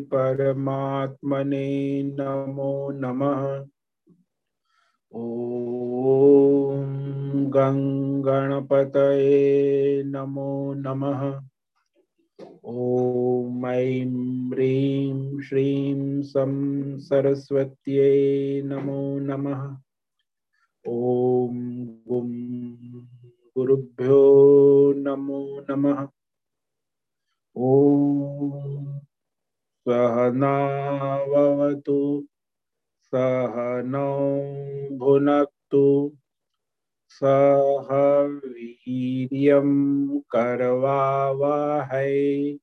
परमात्मने नमो नमः। ॐ गङ्गणपतये नमो नमः। ॐ ऐं ह्रीं श्रीं सं सरस्वत्यै नमो नमः। ॐ गुं गुरुभ्यो नमो नमः। ॐ सहनावतु, सहनौ भुनक्तु सह वीर्यं करवावहै।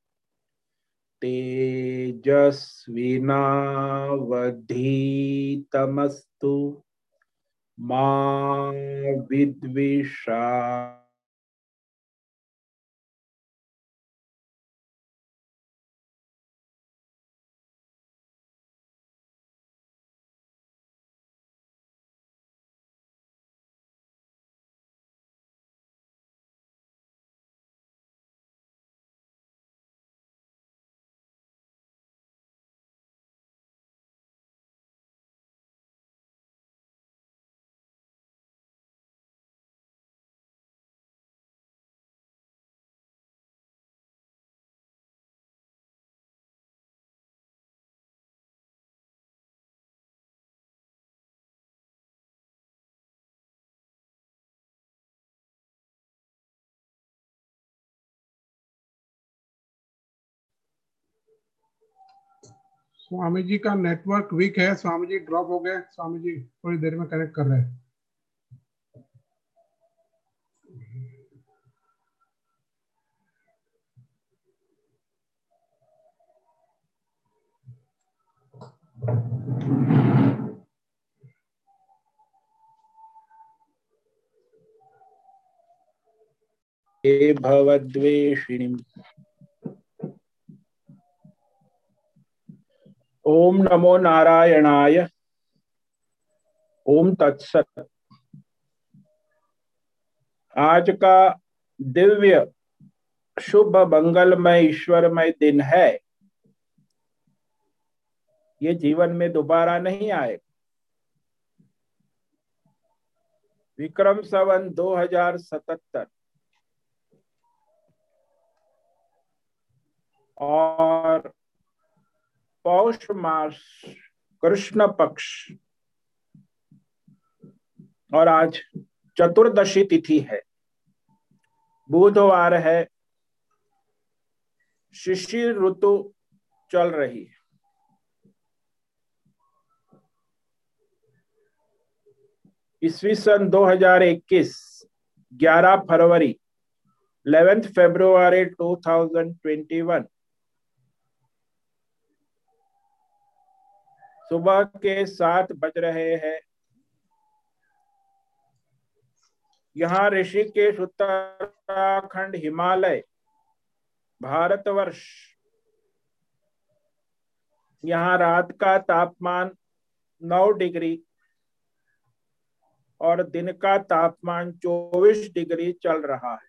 तेजस्विनावधीतमस्तु। मा विद्विषा स्वामी जी का नेटवर्क वीक है, स्वामी जी ड्रॉप हो गए, स्वामी जी थोड़ी देर में कनेक्ट कर रहे हैं। भवद्वेषिणीम्। ओम नमो नारायणाय। ओम तत्सत। आज का दिव्य शुभ मंगलमय ईश्वरमय दिन है। ये जीवन में दोबारा नहीं आए। विक्रम सवन 2077 और पौष मास कृष्ण पक्ष और आज चतुर्दशी तिथि है। बुधवार है। शिशिर ऋतु चल रही है। ईस्वी सन 2021 11 फरवरी 11 फरवरी 2021 सुबह के सात बज रहे हैं। यहाँ ऋषिकेश, उत्तराखंड, हिमालय, भारतवर्ष। यहाँ रात का तापमान नौ डिग्री और दिन का तापमान 24 डिग्री चल रहा है।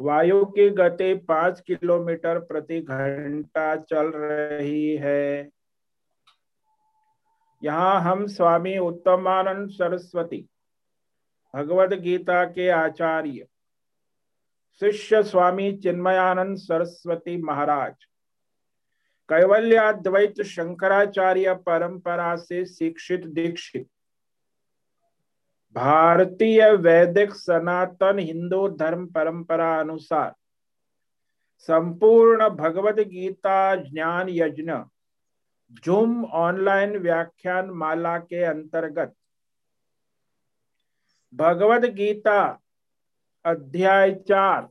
वायु की गति पाँच किलोमीटर प्रति घंटा चल रही है। यहाँ हम स्वामी उत्तमानंद सरस्वती। भगवद गीता के आचार्य। शिष्य स्वामी चिन्मयानंद सरस्वती महाराज। कैवल्याद्वैत शंकराचार्य परंपरा से शिक्षित दीक्षित। भारतीय वैदिक सनातन हिंदू धर्म परंपरा अनुसार। संपूर्ण भगवत गीता ज्ञान यज्ञ। जूम ऑनलाइन व्याख्यान माला के अंतर्गत भगवद गीता अध्याय चार,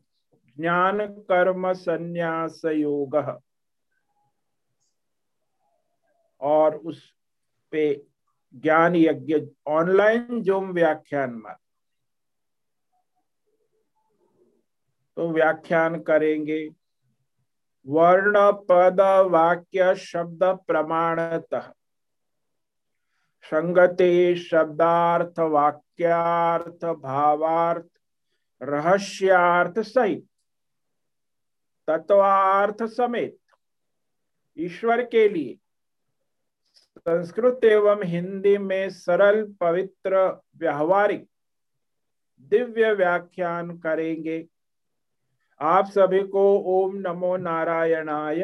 ज्ञान कर्म संन्यास योग। और उस पे ज्ञान यज्ञ ऑनलाइन जूम व्याख्यान में तो व्याख्यान करेंगे। वर्ण पद वाक्य शब्द प्रमाणतः संगति, शब्दार्थ, वाक्यार्थ, भावार्थ, रहस्यार्थ सहित, तत्वार्थ समेत, ईश्वर के लिए, संस्कृत एवं हिंदी में सरल, पवित्र, व्यवहारिक, दिव्य व्याख्यान करेंगे। आप सभी को ओम नमो नारायणाय।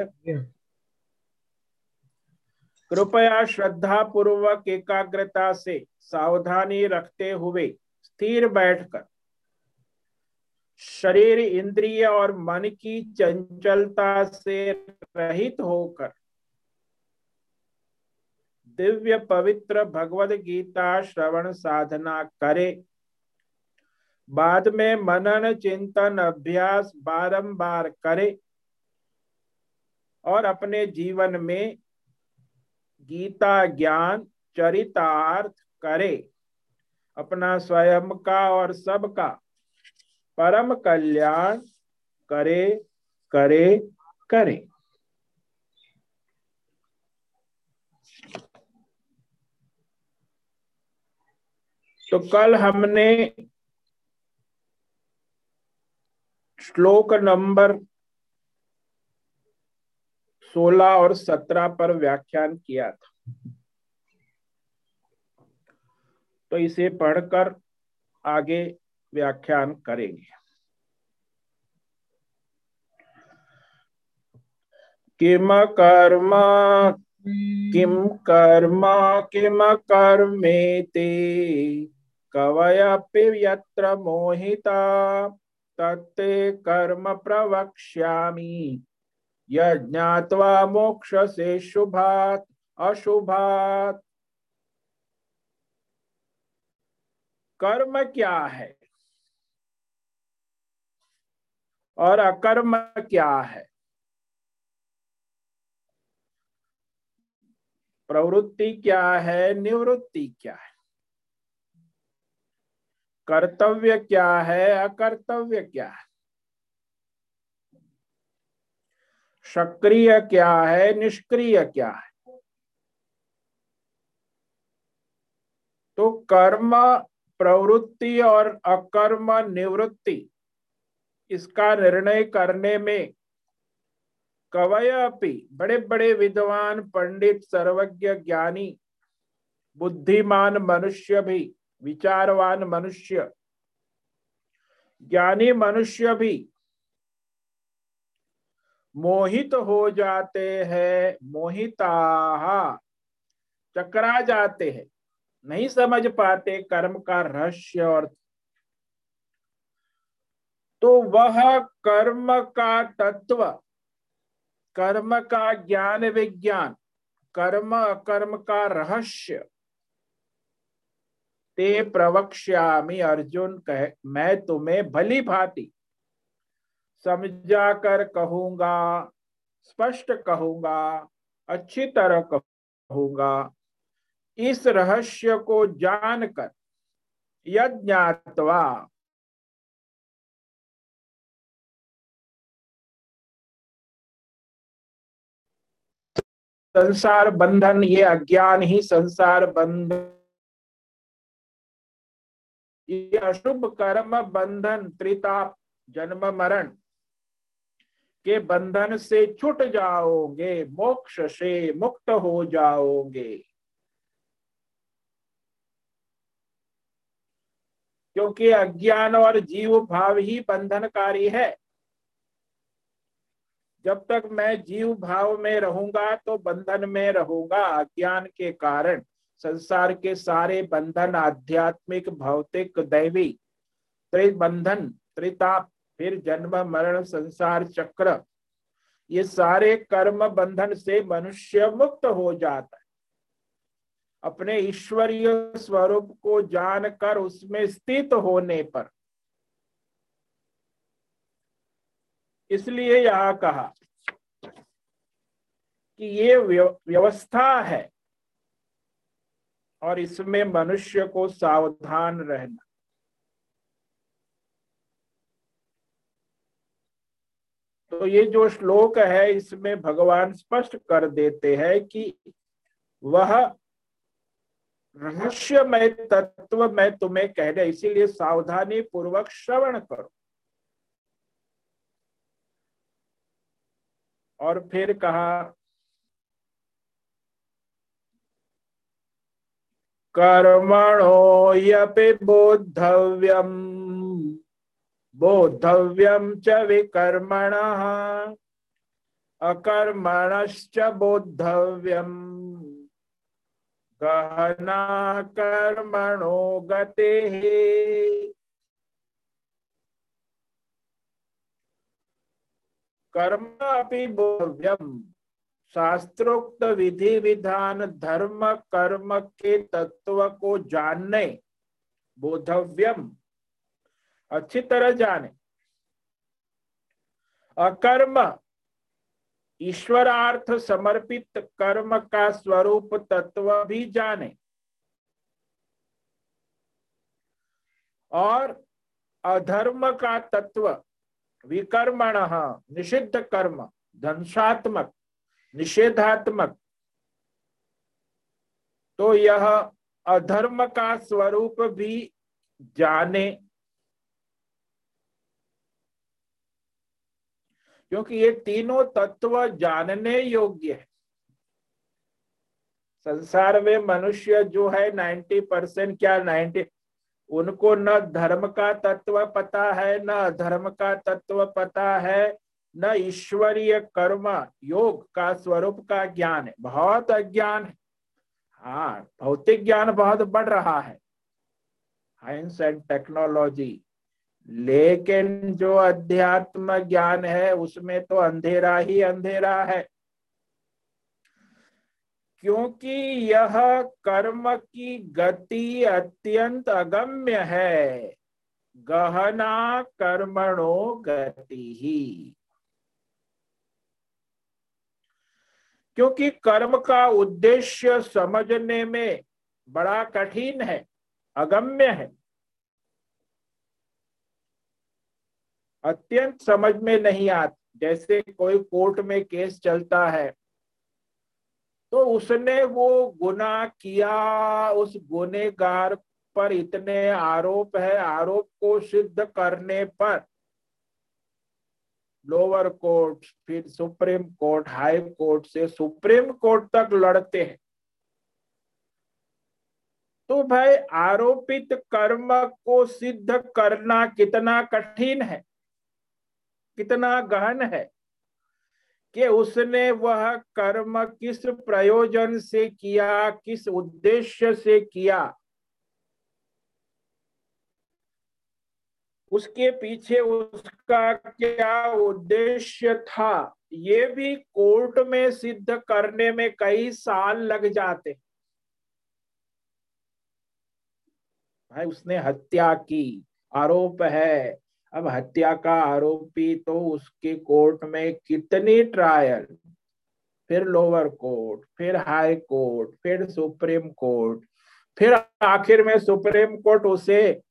कृपया श्रद्धा पूर्वक एकाग्रता से सावधानी रखते हुए स्थिर बैठकर शरीर इंद्रिय और मन की चंचलता से रहित होकर दिव्य पवित्र भगवद गीता श्रवण साधना करे। बाद में मनन, चिंतन, अभ्यास बारंबार करे और अपने जीवन में गीता ज्ञान, चरितार्थ करे। अपना स्वयं का और सबका परम कल्याण करे करे करे। तो कल हमने श्लोक नंबर 16 और 17 पर व्याख्यान किया था। तो इसे पढ़कर आगे व्याख्यान करेंगे। किम कर्म किम कर्म, किम कर्मेति कवयपि यत्र मोहिता। तत्ते कर्म प्रवक्ष्यामि। यज्ञात्वा मोक्ष से शुभात, अशुभात। कर्म क्या है? और अकर्म क्या है? प्रवृत्ति क्या है? निवृत्ति क्या है? कर्तव्य क्या है, अकर्तव्य क्या है? सक्रिय क्या है, निष्क्रिय क्या है? तो कर्म प्रवृत्ति और अकर्म निवृत्ति, इसका निर्णय करने में कवयपि बड़े बड़े विद्वान, पंडित, सर्वज्ञ, ज्ञानी, बुद्धिमान मनुष्य भी विचारवान मनुष्य। ज्ञानी मनुष्य भी मोहित हो जाते हैं, मोहिता चकरा जाते हैं। नहीं समझ पाते कर्म का रहस्य और तो वह कर्म का तत्व, कर्म का ज्ञान विज्ञान, कर्म अकर्म का रहस्य। ते प्रवक्ष्यामि अर्जुन कह, मैं तुम्हें भली भांति समझा कर कहूँगा, स्पष्ट कहूँगा, अच्छी तरह कहूँगा। इस रहस्य को जानकर यज्ञात्वा संसार बंधन, ये अज्ञान ही संसार बंधन ये अशुभ कर्म बंधन, त्रिताप, जन्म मरण के बंधन से छुट जाओगे, मोक्ष से मुक्त हो जाओगे। क्योंकि अज्ञान और जीव भाव ही बंधनकारी है। जब तक मैं जीव भाव में रहूँगा तो बंधन में रहूँगा अज्ञान के कारण। संसार के सारे बंधन, आध्यात्मिक, भौतिक, दैवी, त्रिबंधन, त्रिताप, फिर जन्म, मरण, संसार, चक्र, ये सारे कर्म बंधन से मनुष्य मुक्त हो जाता है। अपने ईश्वरीय स्वरूप को जानकर उसमें स्थित होने पर। इसलिए यह कहा कि ये व्यवस्था है। और इसमें मनुष्य को सावधान रहना। तो ये जो श्लोक है, इसमें भगवान स्पष्ट कर देते हैं कि वह रहस्यमय तत्व मैं तुम्हें कह रहे इसीलिए सावधानी पूर्वक श्रवण करो। और फिर कहा कर्मणो यपि बोद्धव्यम। बोद्धव्यम च विकर्मण। अकर्मणश्च बोद्धव्यम। गहना कर्मणो गते। कर्म अपि बोधव्यम शास्त्रोक्त विधि विधान धर्म कर्म के तत्व को जानने, बोधव्यम, अच्छी तरह जाने। अकर्म ईश्वरार्थ समर्पित कर्म का स्वरूप तत्व भी जाने। और अधर्म का तत्व विकर्मण निषिद्ध कर्म ध्वंसात्मक निषेधात्मक। तो यह अधर्म का स्वरूप भी जाने। क्योंकि ये तीनों तत्व जानने योग्य है। संसार में मनुष्य जो है नाइन्टी परसेंट, क्या नाइन्टी उनको न धर्म का तत्व पता है, न अधर्म का तत्व पता है न ईश्वरीय कर्म योग का स्वरूप का ज्ञान है। बहुत अज्ञान है। हाँ भौतिक ज्ञान बहुत बढ़ रहा है। साइंस एंड टेक्नोलॉजी लेकिन जो अध्यात्म ज्ञान है, उसमें तो अंधेरा ही अंधेरा है। क्योंकि यह कर्म की गति अत्यंत अगम्य है। गहना कर्मणो गति। ही क्योंकि कर्म का उद्देश्य समझने में बड़ा कठिन है, अगम्य है। अत्यंत समझ में नहीं आती, जैसे कोई कोर्ट में केस चलता है तो उसने वो गुना किया, उस गुनेगार पर इतने आरोप है, आरोप को सिद्ध करने पर लोअर कोर्ट, फिर सुप्रीम कोर्ट, हाई कोर्ट से सुप्रीम कोर्ट तक लड़ते हैं। तो भाई, आरोपित कर्म को सिद्ध करना कितना कठिन है? कितना गहन है? कि उसने वह कर्म किस प्रयोजन से किया, किस उद्देश्य से किया? उसके पीछे उसका क्या उद्देश्य था? ये भी कोर्ट में सिद्ध करने में कई साल लग जाते। भाई, उसने हत्या की। आरोप है। अब हत्या का आरोपी तो उसके कोर्ट में कितनी ट्रायल फिर लोअर कोर्ट फिर हाई कोर्ट फिर सुप्रीम कोर्ट फिर आखिर में सुप्रीम कोर्ट उसे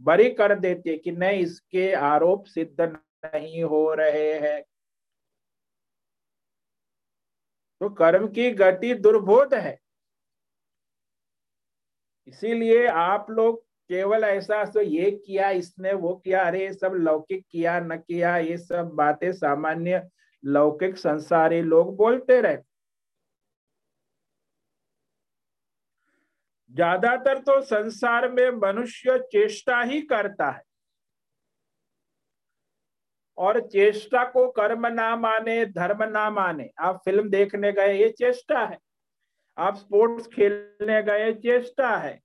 बरी कर देती है कि नहीं इसके आरोप सिद्ध नहीं हो रहे हैं। तो कर्म की गति दुर्बोध है। इसीलिए आप लोग केवल ऐसा तो ये किया, इसने वो किया, अरे ये सब लौकिक किया, न किया, ये सब बातें सामान्य लौकिक संसारी लोग बोलते रहे ज़्यादातर तो संसार में मनुष्य चेष्टा ही करता है। और चेष्टा को कर्म ना माने, धर्म ना माने। आप फ़िल्म देखने गए, ये चेष्टा है। आप स्पोर्ट्स खेलने गए चेष्टा है।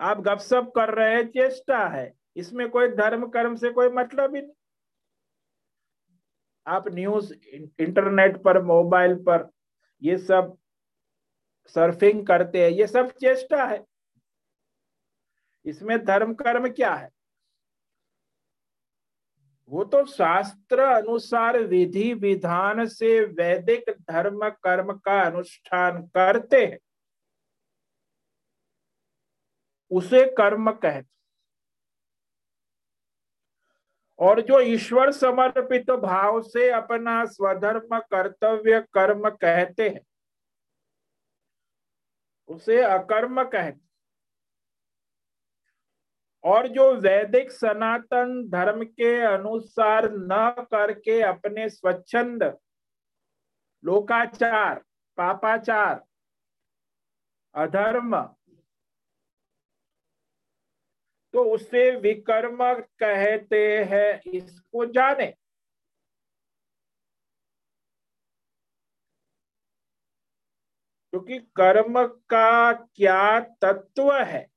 आप गपशप कर रहे चेष्टा है। इसमें कोई धर्म, कर्म से कोई मतलब ही नहीं। आप न्यूज़, इंटरनेट पर, मोबाइल पर, ये सब सर्फिंग करते हैं, ये सब चेष्टा है। इसमें धर्म कर्म क्या है? वो तो शास्त्र अनुसार विधि विधान से वैदिक धर्म कर्म का अनुष्ठान करते हैं। उसे कर्म कहते और जो ईश्वर समर्पित भाव से अपना स्वधर्म कर्तव्य कर्म कहते हैं उसे अकर्म कहते और जो वैदिक सनातन धर्म के अनुसार न करके अपने स्वच्छंद, लोकाचार, पापाचार, अधर्म तो उसे विकर्म कहते हैं, इसको जाने। क्योंकि कर्म का क्या तत्व है?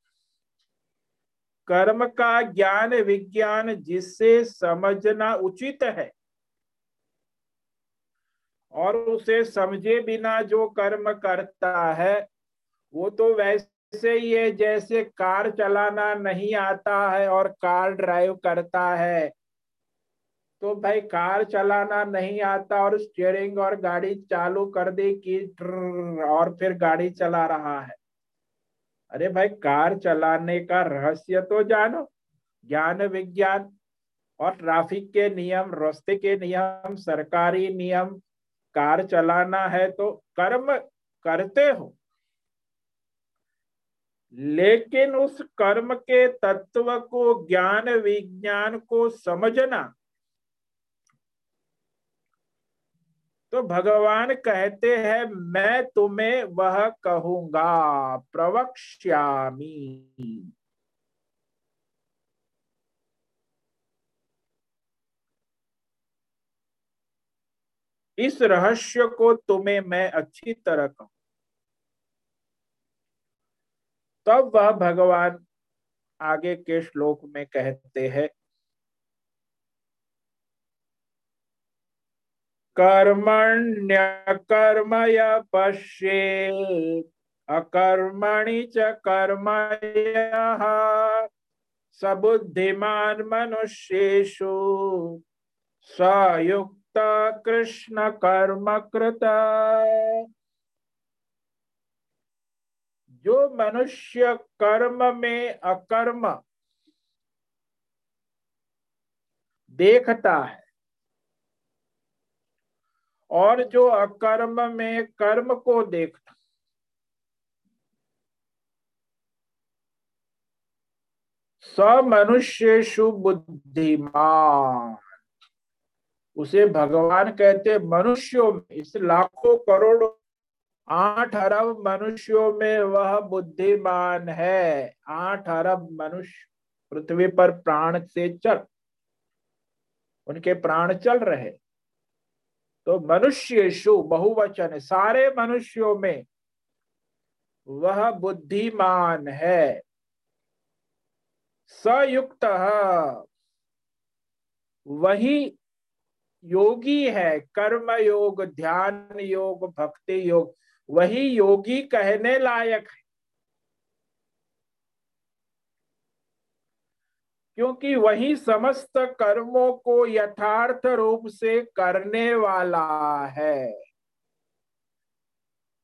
कर्म का ज्ञान विज्ञान जिससे समझना उचित है। और उसे समझे बिना जो कर्म करता है, वो तो वैसे ही है जैसे कार चलाना नहीं आता है और कार ड्राइव करता है। तो भाई कार चलाना नहीं आता और स्टीयरिंग और गाड़ी चालू कर दी कि और फिर गाड़ी चला रहा है। अरे भाई कार चलाने का रहस्य तो जानो। ज्ञान विज्ञान और ट्रैफ़िक के नियम, रास्ते के नियम, सरकारी नियम, कार चलाना है तो कर्म करते हो। लेकिन उस कर्म के तत्व को, ज्ञान विज्ञान को समझना तो भगवान कहते हैं, मैं तुम्हें वह कहूँगा, प्रवक्ष्यामी। इस रहस्य को तुम्हें मैं अच्छी तरह कहूँ। तब वह भगवान आगे के श्लोक में कहते हैं कर्मण्यकर्मय पश्ये। अकर्मणि च कर्मयः। सबुद्धिमान मनुष्येषु। सयुक्त कृष्ण कर्म कृत। जो मनुष्य कर्म में अकर्म देखता है और जो अकर्म में कर्म को देखता। स मनुष्यु बुद्धिमान। उसे भगवान कहते मनुष्यों में, इस लाखों करोड़ों, आठ अरब मनुष्यों में वह बुद्धिमान है। आठ अरब मनुष्य पृथ्वी पर प्राण से चल, उनके प्राण चल रहे। तो मनुष्यशु बहुवचन, सारे मनुष्यों में वह बुद्धिमान है। सयुक्त वही योगी है कर्म योग ध्यान योग, भक्ति योग, वही योगी कहने लायक है। क्योंकि वही समस्त कर्मों को यथार्थ रूप से करने वाला है।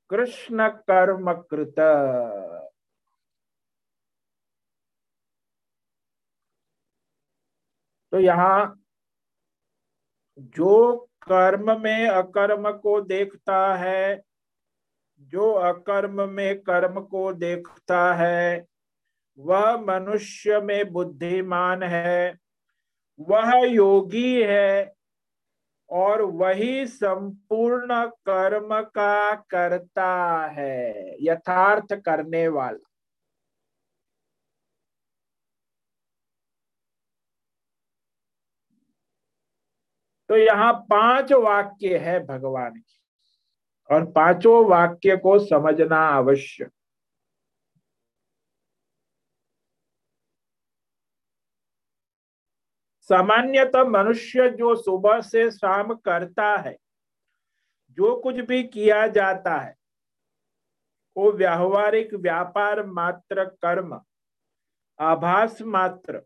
कृष्ण कर्म कृत। तो यहाँ जो कर्म में अकर्म को देखता है, जो अकर्म में कर्म को देखता है वह मनुष्य में बुद्धिमान है, वह योगी है और वही संपूर्ण कर्म का करता है, यथार्थ करने वाला। तो यहाँ पाँच वाक्य है भगवान की और पाँचों वाक्य को समझना आवश्यक। सामान्यतः मनुष्य जो सुबह से शाम करता है, जो कुछ भी किया जाता है, वो व्यावहारिक व्यापार मात्र, कर्म, आभास मात्र,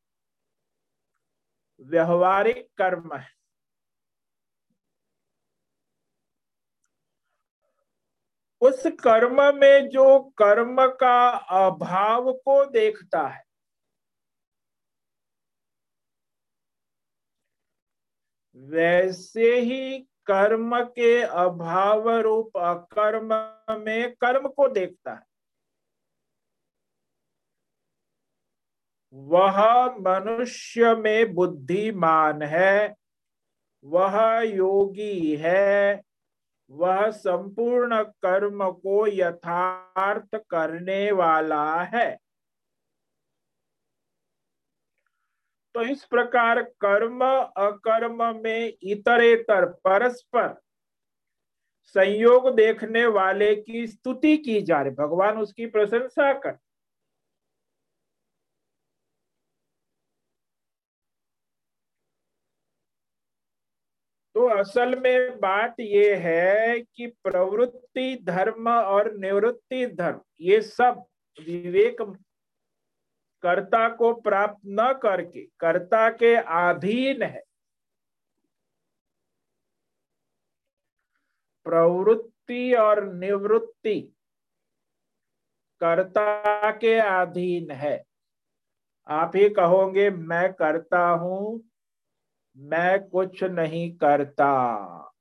व्यवहारिक कर्म है। उस कर्म में जो कर्म का अभाव को देखता है वैसे ही कर्म के अभाव रूप अकर्म में कर्म को देखता है। वह मनुष्य में बुद्धिमान है, वह योगी है, वह संपूर्ण कर्म को यथार्थ करने वाला है। तो इस प्रकार कर्म अकर्म में इतरेतर परस्पर संयोग देखने वाले की स्तुति की जा रही। भगवान उसकी प्रशंसा कर। तो असल में बात यह है कि प्रवृत्ति, धर्म और निवृत्ति, धर्म, ये सब विवेक कर्ता को प्राप्त न करके, कर्ता के अधीन है। प्रवृत्ति और निवृत्ति कर्ता के अधीन है। आप ही कहोगे, मैं करता हूँ, मैं कुछ नहीं करता।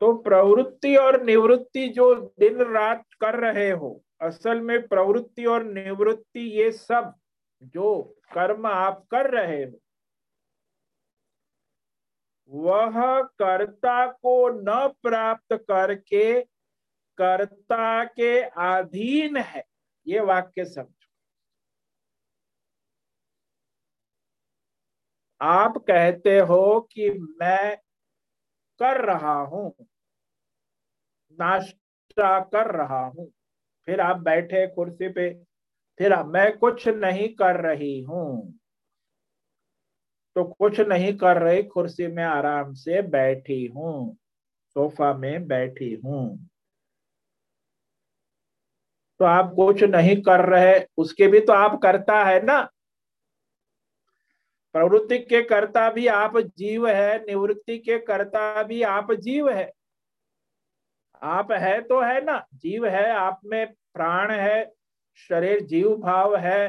तो प्रवृत्ति और निवृत्ति जो दिन रात कर रहे हो, असल में प्रवृत्ति और निवृत्ति ये सब जो कर्म आप कर रहे हो, वह कर्ता को न प्राप्त करके कर्ता के अधीन है। ये वाक्य समझो। आप कहते हो कि मैं कर रहा हूँ नाश्ता कर रहा हूँ। फिर आप बैठे कुर्सी पे। फिर मैं कुछ नहीं कर रही हूँ। तो कुछ नहीं कर रही, कुर्सी में आराम से बैठी हूँ। सोफा में बैठी हूँ। तो आप कुछ नहीं कर रहे, उसके भी तो आप करता है ना। प्रवृत्ति के कर्ता भी आप जीव है, निवृत्ति के कर्ता भी आप जीव है। आप है तो है ना, जीव है, आप में प्राण है, शरीर जीव भाव है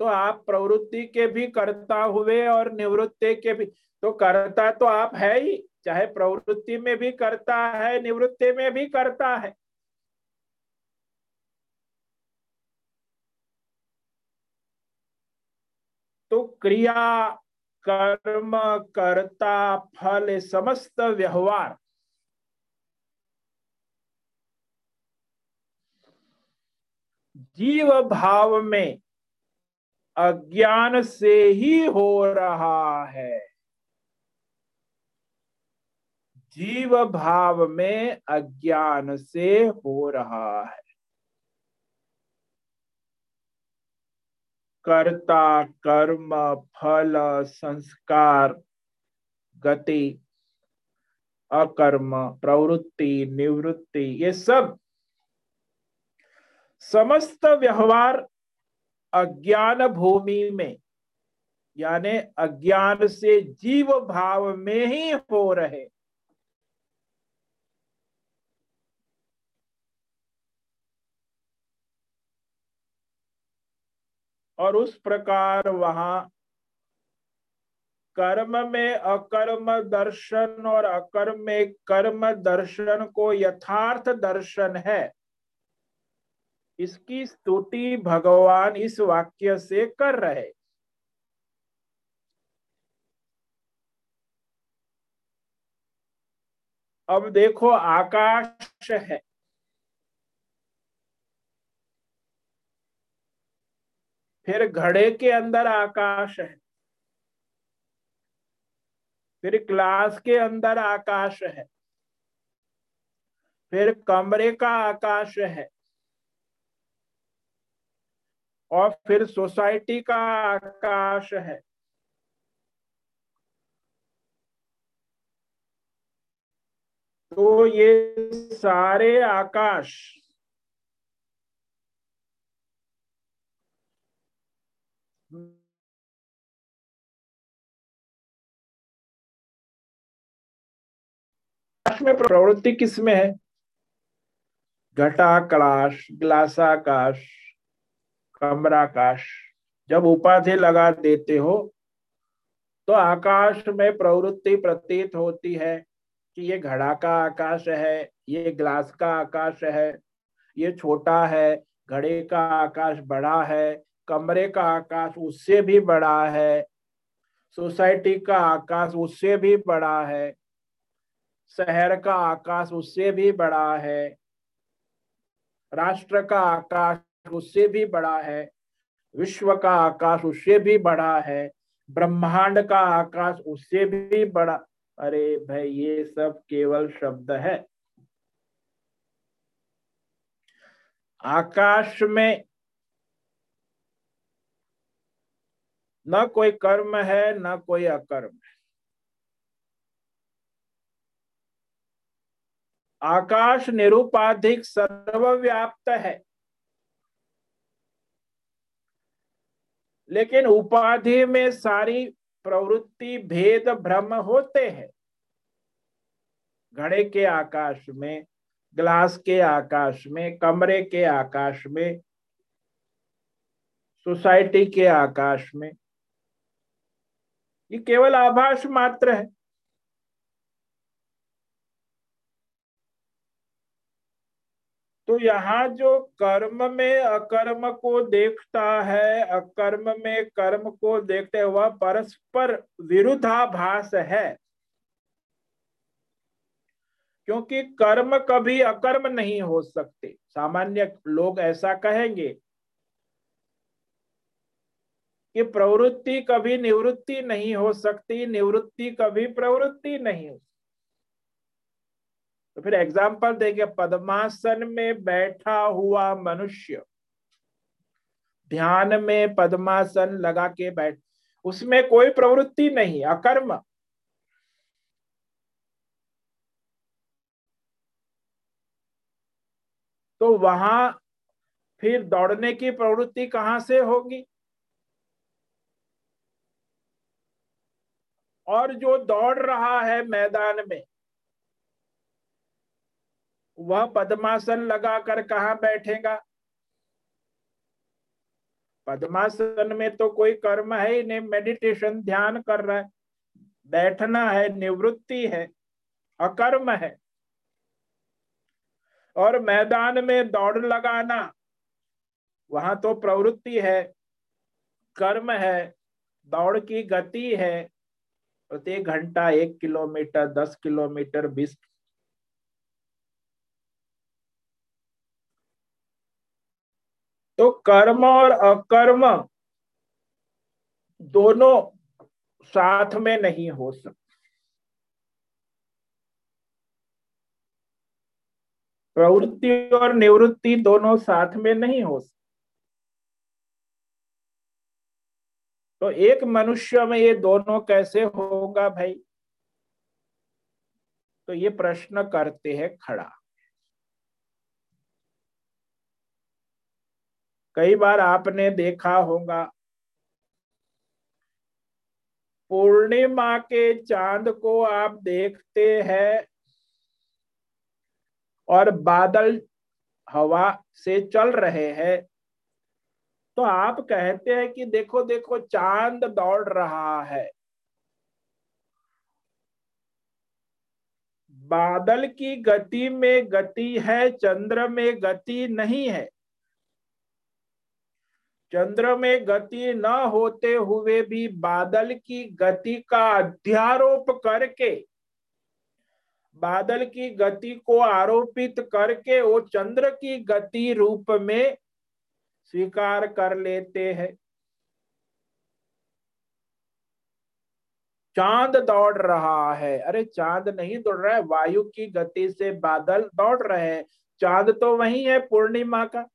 तो आप प्रवृत्ति के भी करता हुए और निवृत्ति के भी तो करता तो आप है ही, चाहे प्रवृत्ति में भी करता है, निवृत्ति में भी करता है। तो क्रिया, कर्म, कर्ता, फल, समस्त व्यवहार जीव भाव में अज्ञान से ही हो रहा है। जीव भाव में अज्ञान से हो रहा है। कर्ता, कर्म, फल, संस्कार, गति, अकर्म, प्रवृत्ति, निवृत्ति, ये सब समस्त व्यवहार अज्ञान भूमि में, यानी अज्ञान से जीव भाव में ही हो रहे। और उस प्रकार वहाँ कर्म में अकर्म दर्शन और अकर्म में कर्म दर्शन को यथार्थ दर्शन है। इसकी स्तुति भगवान इस वाक्य से कर रहे। अब देखो, आकाश है। फिर घड़े के अंदर आकाश है। फिर क्लास के अंदर आकाश है। फिर कमरे का आकाश है। और फिर सोसाइटी का आकाश है। तो ये सारे आकाश में प्रवृत्ति किसमें है? घटाकाश ग्लासाकाश। कमराकाश। जब उपाधि लगा देते हो तो आकाश में प्रवृत्ति प्रतीत होती है कि ये घड़ा का आकाश है, ये ग्लास का आकाश है, ये छोटा है, घड़े का आकाश बड़ा है, कमरे का आकाश उससे भी बड़ा है, सोसाइटी का आकाश उससे भी बड़ा है, शहर का आकाश उससे भी बड़ा है, राष्ट्र का आकाश उससे भी बड़ा है। विश्व का आकाश उससे भी बड़ा है। ब्रह्मांड का आकाश उससे भी बड़ा। अरे भाई, ये सब केवल शब्द है। आकाश में न कोई कर्म है, न कोई अकर्म है। आकाश निरुपाधिक सर्वव्याप्त है। लेकिन उपाधि में सारी प्रवृत्ति भेद भ्रम होते हैं। घड़े के आकाश में, ग्लास के आकाश में, कमरे के आकाश में, सोसाइटी के आकाश में, ये केवल आभास मात्र है। तो यहाँ जो कर्म में अकर्म को देखता है, अकर्म में कर्म को देखते वह परस्पर विरुद्धाभास है। क्योंकि कर्म कभी अकर्म नहीं हो सकते। सामान्य लोग ऐसा कहेंगे कि प्रवृत्ति कभी निवृत्ति नहीं हो सकती, निवृत्ति कभी प्रवृत्ति नहीं हो तो फिर एग्ज़ाम्पल देंगे, पद्मासन में बैठा हुआ मनुष्य। ध्यान में पद्मासन लगा के बैठ, उसमें कोई प्रवृत्ति नहीं, अकर्म। तो वहाँ फिर दौड़ने की प्रवृत्ति कहाँ से होगी? और जो दौड़ रहा है मैदान में वह पद्मासन लगाकर कहा बैठेगा? पद्मासन में तो कोई कर्म है ही नहीं मेडिटेशन ध्यान कर रहा है। बैठना है, निवृत्ति है, अकर्म है। और मैदान में दौड़ लगाना, वहाँ तो प्रवृत्ति है, कर्म है, दौड़ की गति है। प्रत्येक घंटा एक किलोमीटर, दस किलोमीटर, बीस तो कर्म और अकर्म दोनों साथ में नहीं हो सकते। प्रवृत्ति और निवृत्ति दोनों साथ में नहीं हो सकते। तो एक मनुष्य में ये दोनों कैसे होगा भाई? तो ये प्रश्न करते हैं खड़ा। कई बार आपने देखा होगा, पूर्णिमा के चाँद को आप देखते हैं और बादल हवा से चल रहे हैं। तो आप कहते हैं कि देखो देखो, चाँद दौड़ रहा है। बादल की गति में गति है, चंद्र में गति नहीं है। चंद्र में गति न होते हुए भी बादल की गति का अध्यारोप करके, बादल की गति को आरोपित करके वो चंद्र की गति रूप में स्वीकार कर लेते हैं। चाँद दौड़ रहा है। अरे, चाँद नहीं दौड़ रहा है, वायु की गति से बादल दौड़ रहे हैं। चाँद तो वही है पूर्णिमा का।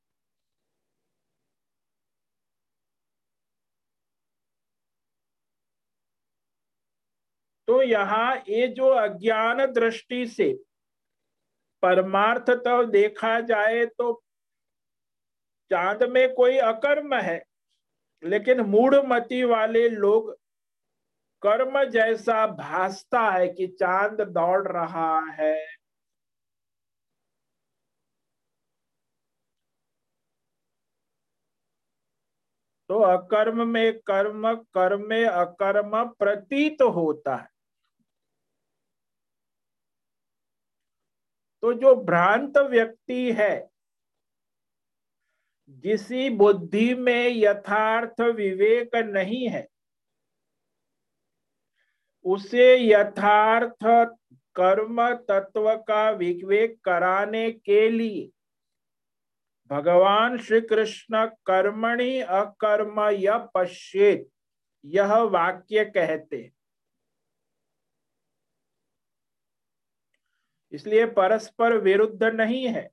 तो यहाँ ये जो अज्ञान दृष्टि से परमार्थ तो देखा जाए तो चाँद में कोई अकर्म है, लेकिन मूढ़मती वाले लोग कर्म जैसा भासता है कि चाँद दौड़ रहा है। तो अकर्म में कर्म कर्म में अकर्म प्रतीत होता है। तो जो भ्रांत व्यक्ति है, जिसी बुद्धि में यथार्थ विवेक नहीं है, उसे यथार्थ कर्म तत्व का विवेक कराने के लिए भगवान श्री कृष्ण कर्मणि अकर्म य पश्चेत यह वाक्य कहते इसलिए परस्पर विरुद्ध नहीं है।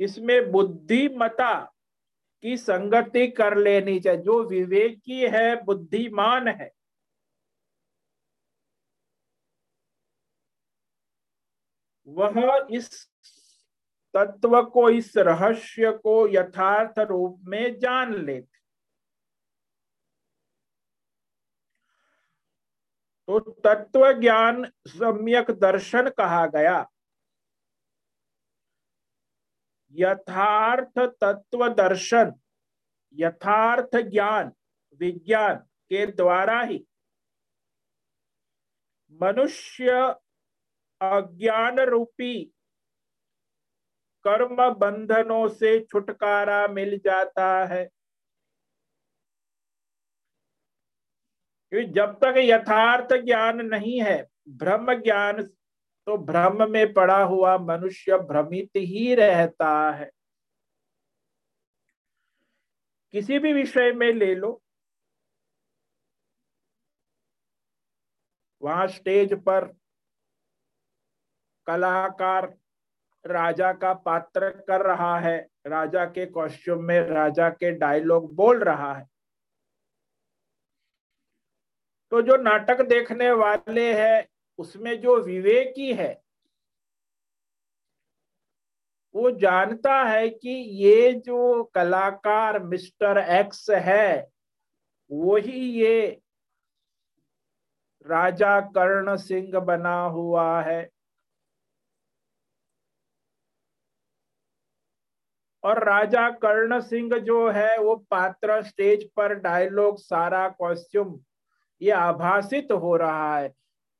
इसमें बुद्धिमता की संगति कर लेनी चाहिए। जो विवेकी है, बुद्धिमान है। वह इस तत्व को, इस रहस्य को यथार्थ रूप में जान लेते तो तत्व ज्ञान सम्यक दर्शन कहा गया। यथार्थ तत्व दर्शन, यथार्थ ज्ञान, विज्ञान के द्वारा ही मनुष्य अज्ञान रूपी कर्म बंधनों से छुटकारा मिल जाता है। क्योंकि जब तक यथार्थ ज्ञान नहीं है, ब्रह्म ज्ञान तो भ्रम में पड़ा हुआ मनुष्य भ्रमित ही रहता है। किसी भी विषय में ले लो। वहाँ स्टेज पर कलाकार राजा का पात्र कर रहा है, राजा के कॉस्ट्यूम में राजा के डायलॉग बोल रहा है। तो जो नाटक देखने वाले हैं, उसमें जो विवेकी है, वो जानता है कि ये जो कलाकार मिस्टर एक्स है वही ये राजा कर्ण सिंह बना हुआ है। और राजा कर्ण सिंह जो है, वो पात्र स्टेज पर डायलॉग, सारा कॉस्ट्यूम ये आभासित हो रहा है।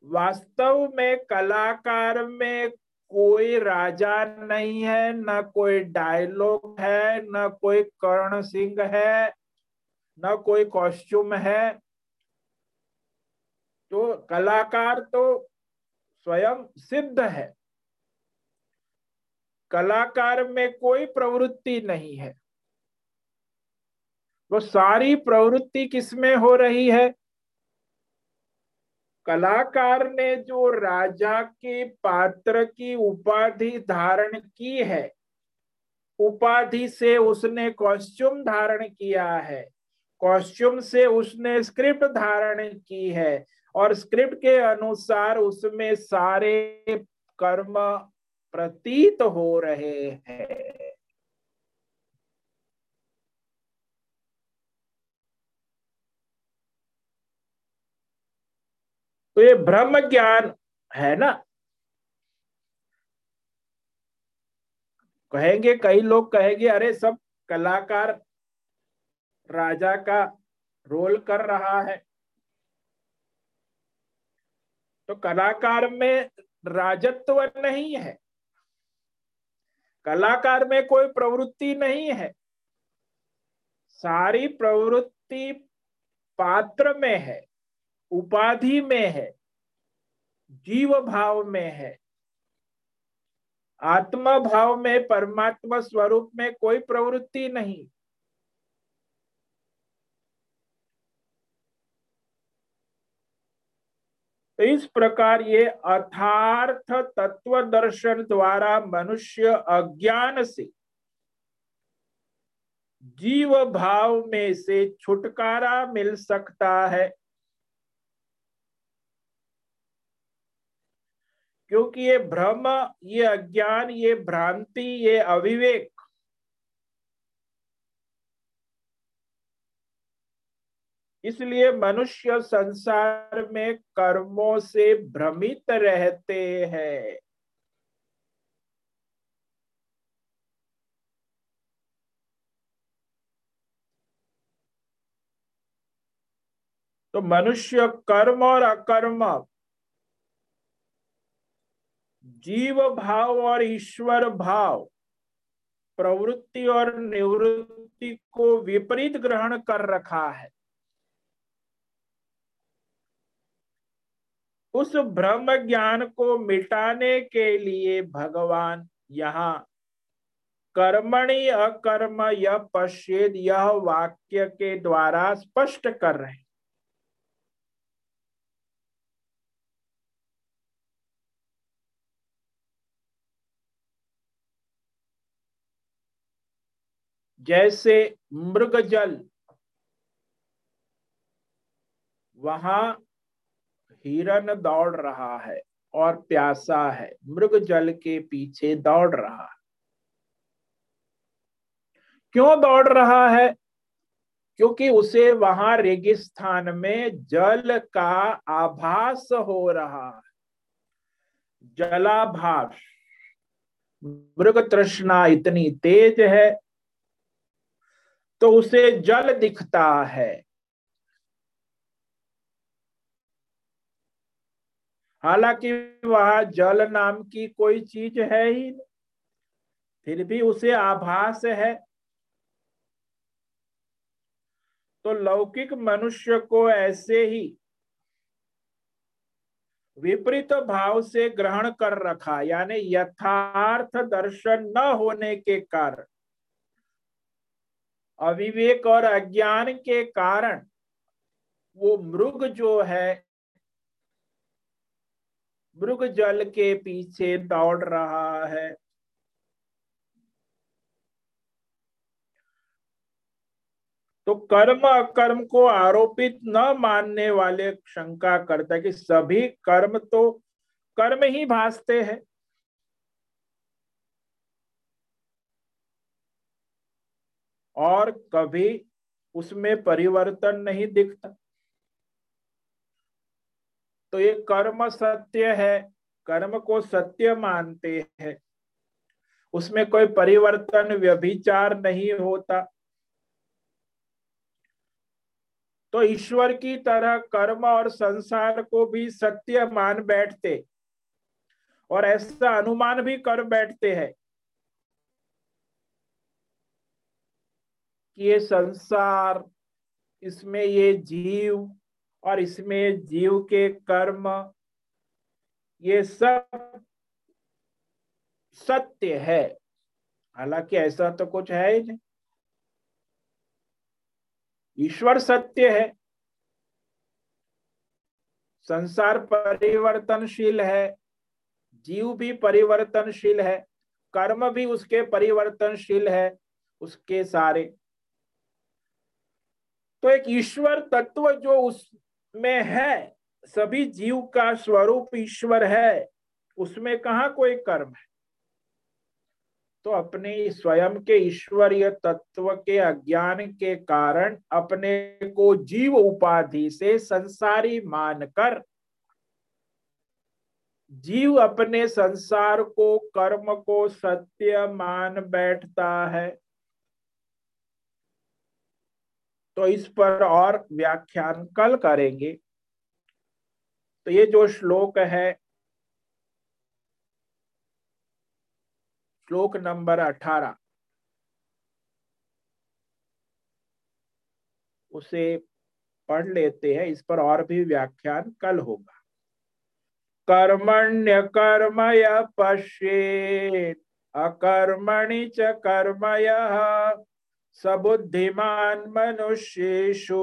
वास्तव में कलाकार में कोई राजा नहीं है, न कोई डायलॉग है, न कोई कर्ण सिंह है, न कोई कॉस्ट्यूम है। तो कलाकार तो स्वयं सिद्ध है। कलाकार में कोई प्रवृत्ति नहीं है। वो सारी प्रवृत्ति किसमें हो रही है? कलाकार ने जो राजा के पात्र की उपाधि धारण की है, उपाधि से उसने कॉस्ट्यूम धारण किया है कॉस्ट्यूम से उसने स्क्रिप्ट धारण की है और स्क्रिप्ट के अनुसार उसमें सारे कर्म प्रतीत हो रहे हैं। तो ये ब्रह्म ज्ञान है ना? कहेंगे, कई लोग कहेंगे, अरे सब कलाकार राजा का रोल कर रहा है। तो कलाकार में राजत्व नहीं है। कलाकार में कोई प्रवृत्ति नहीं है। सारी प्रवृत्ति पात्र में है। उपाधि में है, जीव भाव में है, आत्मा भाव में, परमात्मा स्वरूप में कोई प्रवृत्ति नहीं। तो इस प्रकार ये अथार्थ तत्व दर्शन द्वारा मनुष्य अज्ञान से, जीव भाव में से छुटकारा मिल सकता है। क्योंकि ये भ्रम, ये अज्ञान, ये भ्रांति, ये अविवेक। इसलिए मनुष्य संसार में कर्मों से भ्रमित रहते हैं। तो मनुष्य कर्म और अकर्म जीव भाव और ईश्वर भाव प्रवृत्ति और निवृत्ति को विपरीत ग्रहण कर रखा है। उस ब्रह्म ज्ञान को मिटाने के लिए भगवान यहाँ कर्मणि अकर्म यह पश्चेद यह वाक्य के द्वारा स्पष्ट कर रहे हैं। जैसे मृग जल, वहाँ हिरन दौड़ रहा है और प्यासा है, मृग जल के पीछे दौड़ रहा है। क्यों दौड़ रहा है? क्योंकि उसे वहाँ रेगिस्तान में जल का आभास हो रहा है। जलाभास, मृग तृष्णा इतनी तेज है तो उसे जल दिखता है। हालाँकि वह जल नाम की कोई चीज़ है ही नहीं, फिर भी उसे आभास है। तो लौकिक मनुष्य को ऐसे ही विपरीत भाव से ग्रहण कर रखा, यानी यथार्थ दर्शन न होने के कारण अविवेक और अज्ञान के कारण वो मृग जो है, मृग जल के पीछे दौड़ रहा है। तो कर्म अकर्म को आरोपित न मानने वाले शंका करता कि सभी कर्म तो कर्म ही भासते हैं। और कभी उसमें परिवर्तन नहीं दिखता। तो ये कर्म सत्य है, कर्म को सत्य मानते हैं। उसमें कोई परिवर्तन, व्यभिचार नहीं होता। तो ईश्वर की तरह कर्म और संसार को भी सत्य मान बैठते, और ऐसा अनुमान भी कर बैठते हैं। कि ये संसार, इसमें ये जीव और इसमें जीव के कर्म, ये सब सत्य है। हालाँकि ऐसा तो कुछ है ही नहीं। ईश्वर सत्य है। संसार परिवर्तनशील है। जीव भी परिवर्तनशील है। कर्म भी उसके परिवर्तनशील है। उसके सारे तो एक ईश्वर तत्व जो उसमें है, सभी जीव का स्वरूप ईश्वर है, उसमें कहा कोई कर्म है? तो अपने स्वयं के ईश्वरीय तत्व के अज्ञान के कारण अपने को जीव उपाधि से संसारी मानकर जीव अपने संसार को, कर्म को सत्य मान बैठता है। तो इस पर और व्याख्यान कल करेंगे। तो ये जो श्लोक है, श्लोक नंबर अठारह, उसे पढ़ लेते हैं। इस पर और भी व्याख्यान कल होगा। कर्मण्य कर्मय पश्येत, अकर्मणि च कर्मय। सबुद्धिमान मनुष्येषु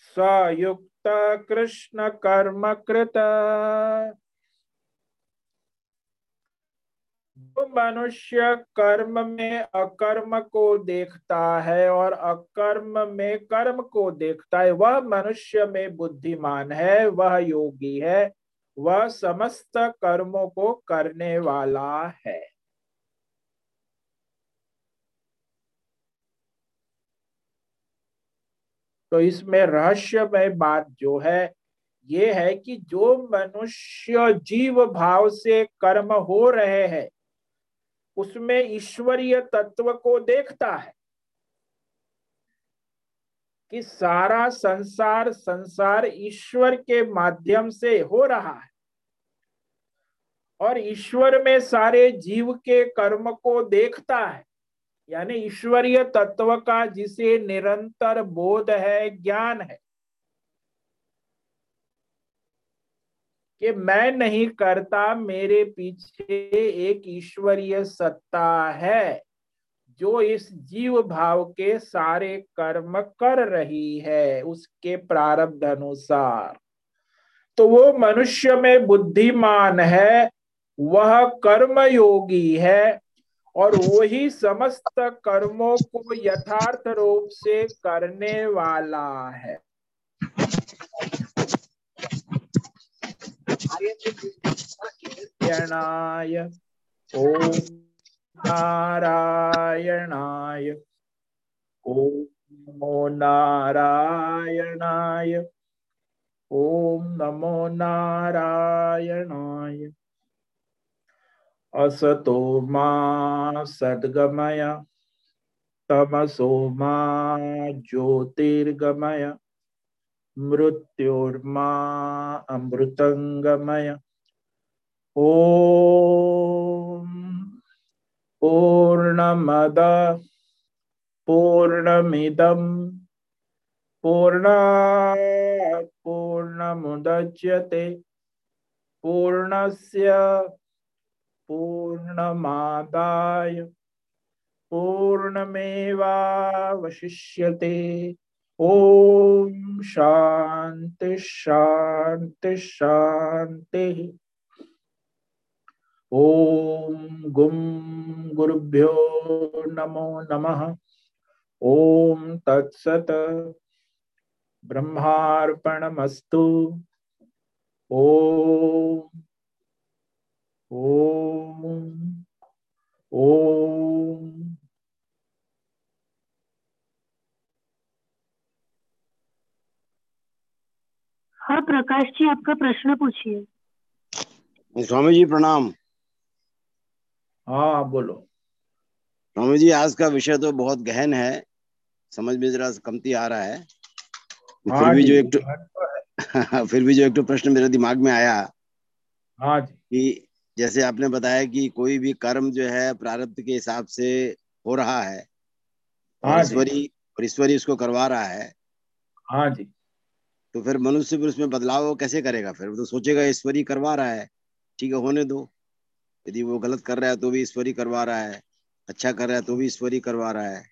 सयुक्त कृष्ण कर्म कृत। मनुष्य कर्म में अकर्म को देखता है और अकर्म में कर्म को देखता है, वह मनुष्य में बुद्धिमान है, वह योगी है, वह समस्त कर्मों को करने वाला है। तो इसमें रहस्यमय बात जो है, ये है कि जो मनुष्य जीव भाव से कर्म हो रहे हैं, उसमें ईश्वरीय तत्व को देखता है कि सारा संसार संसार ईश्वर के माध्यम से हो रहा है। और ईश्वर में सारे जीव के कर्म को देखता है। यानी ईश्वरीय तत्व का जिसे निरंतर बोध है, ज्ञान है। कि मैं नहीं करता, मेरे पीछे एक ईश्वरीय सत्ता है, जो इस जीव भाव के सारे कर्म कर रही है, उसके प्रारब्ध अनुसार। तो वो मनुष्य में बुद्धिमान है, वह कर्म योगी है और वही समस्त कर्मों को यथार्थ रूप से करने वाला है। नारायणाय, ओम नारायणाय, ओम नमो नारायणाय, ओम नमो नारायणाय। असतो मा सद्गमय तमसो मा ज्योतिर्गमय मृत्युर्मा अमृतंगमय ॐ पूर्णमद पूर्णमिदं पूर्णात् पूर्णमुदच्यते पूर्णस्य पूर्णमादाय। पूर्णमेवावशिष्यते। ॐ शान्ति शान्ति, शान्तिः। ॐ गुं गुरुभ्यो नमो नमः। ॐ तत्सत् ब्रह्मार्पणमस्तु। ॐ ॐ ॐ हाँ प्रकाश जी आपका प्रश्न पूछिए। स्वामी जी प्रणाम। हाँ बोलो। स्वामी जी आज का विषय तो बहुत गहन है। समझ में जरा कमती आ रहा है। हाँ फिर भी जी, जो एक तो फिर भी जो एक तो प्रश्न मेरे दिमाग में आया हाँ जी। कि जैसे आपने बताया कि कोई भी कर्म जो है प्रारब्ध के हिसाब से हो रहा है हाँ ईश्वरी और ईश्वरी उसको करवा रहा है। हाँ जी। तो फिर मनुष्य फिर उसमें बदलाव कैसे करेगा? फिर वो तो सोचेगा ईश्वरी करवा रहा है। ठीक है होने दो। यदि वो गलत कर रहा है तो भी ईश्वरी करवा रहा है। अच्छा कर रहा है तो भी ईश्वरी करवा रहा है।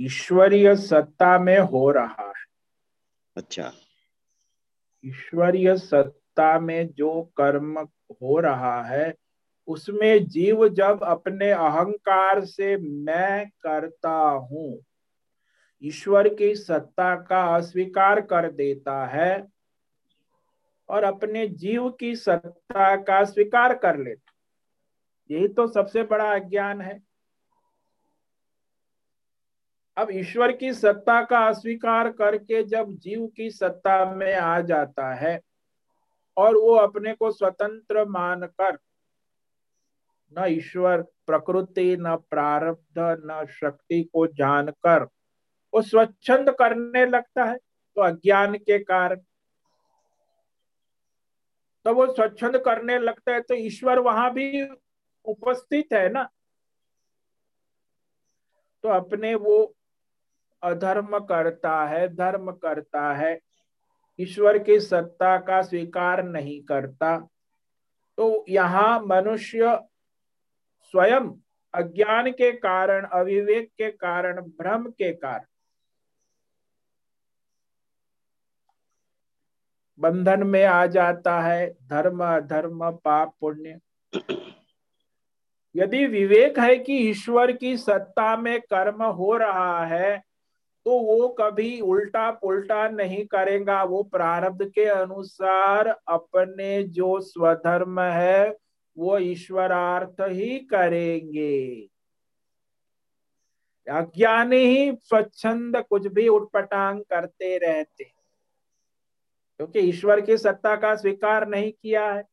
ईश्वरीय सत्ता में हो रहा है। अच्छा। ईश्वरीय सत्ता में जो कर्म हो रहा है, उसमें जीव जब अपने अहंकार से मैं करता हूँ, ईश्वर की सत्ता का अस्वीकार कर देता है और अपने जीव की सत्ता का स्वीकार कर लेता यही तो सबसे बड़ा अज्ञान है। अब ईश्वर की सत्ता का अस्वीकार करके जब जीव की सत्ता में आ जाता है और वो अपने को स्वतंत्र मानकर न ईश्वर प्रकृति, न प्रारब्ध, न शक्ति को जानकर वो स्वच्छंद करने लगता है तो अज्ञान के कारण। तो वो स्वच्छंद करने लगता है तो ईश्वर वहाँ भी उपस्थित है ना। तो अपने वो अधर्म करता है, धर्म करता है ईश्वर की सत्ता का स्वीकार नहीं करता। तो यहाँ मनुष्य स्वयं अज्ञान के कारण, अविवेक के कारण, भ्रम के कारण बंधन में आ जाता है। धर्म, अधर्म, पाप, पुण्य। यदि विवेक है कि ईश्वर की सत्ता में कर्म हो रहा है तो वो कभी उल्टा पुल्टा नहीं करेगा। वो प्रारब्ध के अनुसार अपने जो स्वधर्म है, वो ईश्वरार्थ ही करेंगे। अज्ञानी ही स्वच्छंद कुछ भी उठपटांग करते रहते। क्योंकि ईश्वर की सत्ता का स्वीकार नहीं किया है।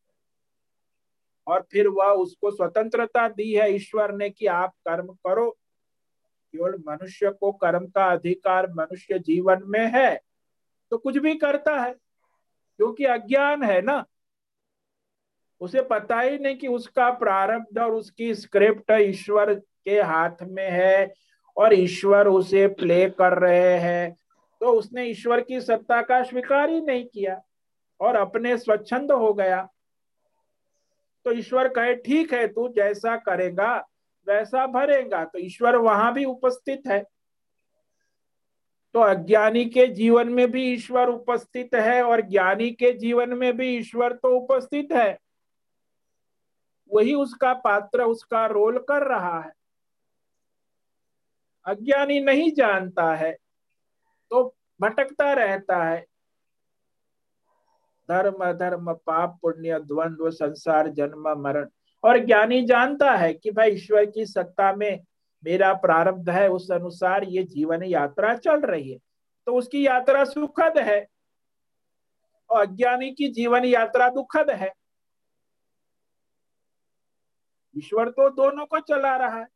और फिर वह उसको स्वतंत्रता दी है ईश्वर ने कि आप कर्म करो। केवल मनुष्य को कर्म का अधिकार मनुष्य जीवन में है तो कुछ भी करता है, क्योंकि अज्ञान है ना। उसे पता ही नहीं कि उसका प्रारब्ध और उसकी स्क्रिप्ट ईश्वर के हाथ में है और ईश्वर उसे प्ले कर रहे हैं तो उसने ईश्वर की सत्ता का स्वीकार ही नहीं किया और अपने स्वच्छंद हो गया। तो ईश्वर कहे, ठीक है, तू जैसा करेगा वैसा भरेगा तो ईश्वर वहाँ भी उपस्थित है। तो अज्ञानी के जीवन में भी ईश्वर उपस्थित है और ज्ञानी के जीवन में भी ईश्वर तो उपस्थित है। वही उसका पात्र, उसका रोल कर रहा है। अज्ञानी नहीं जानता है तो भटकता रहता है। धर्म धर्म पाप, पुण्य, द्वंद्व, संसार, जन्म, मरण। और ज्ञानी जानता है कि भाई ईश्वर की सत्ता में मेरा प्रारब्ध है, उस अनुसार ये जीवन यात्रा चल रही है। तो उसकी यात्रा सुखद है और अज्ञानी की जीवन यात्रा दुखद है। ईश्वर तो दोनों को चला रहा है।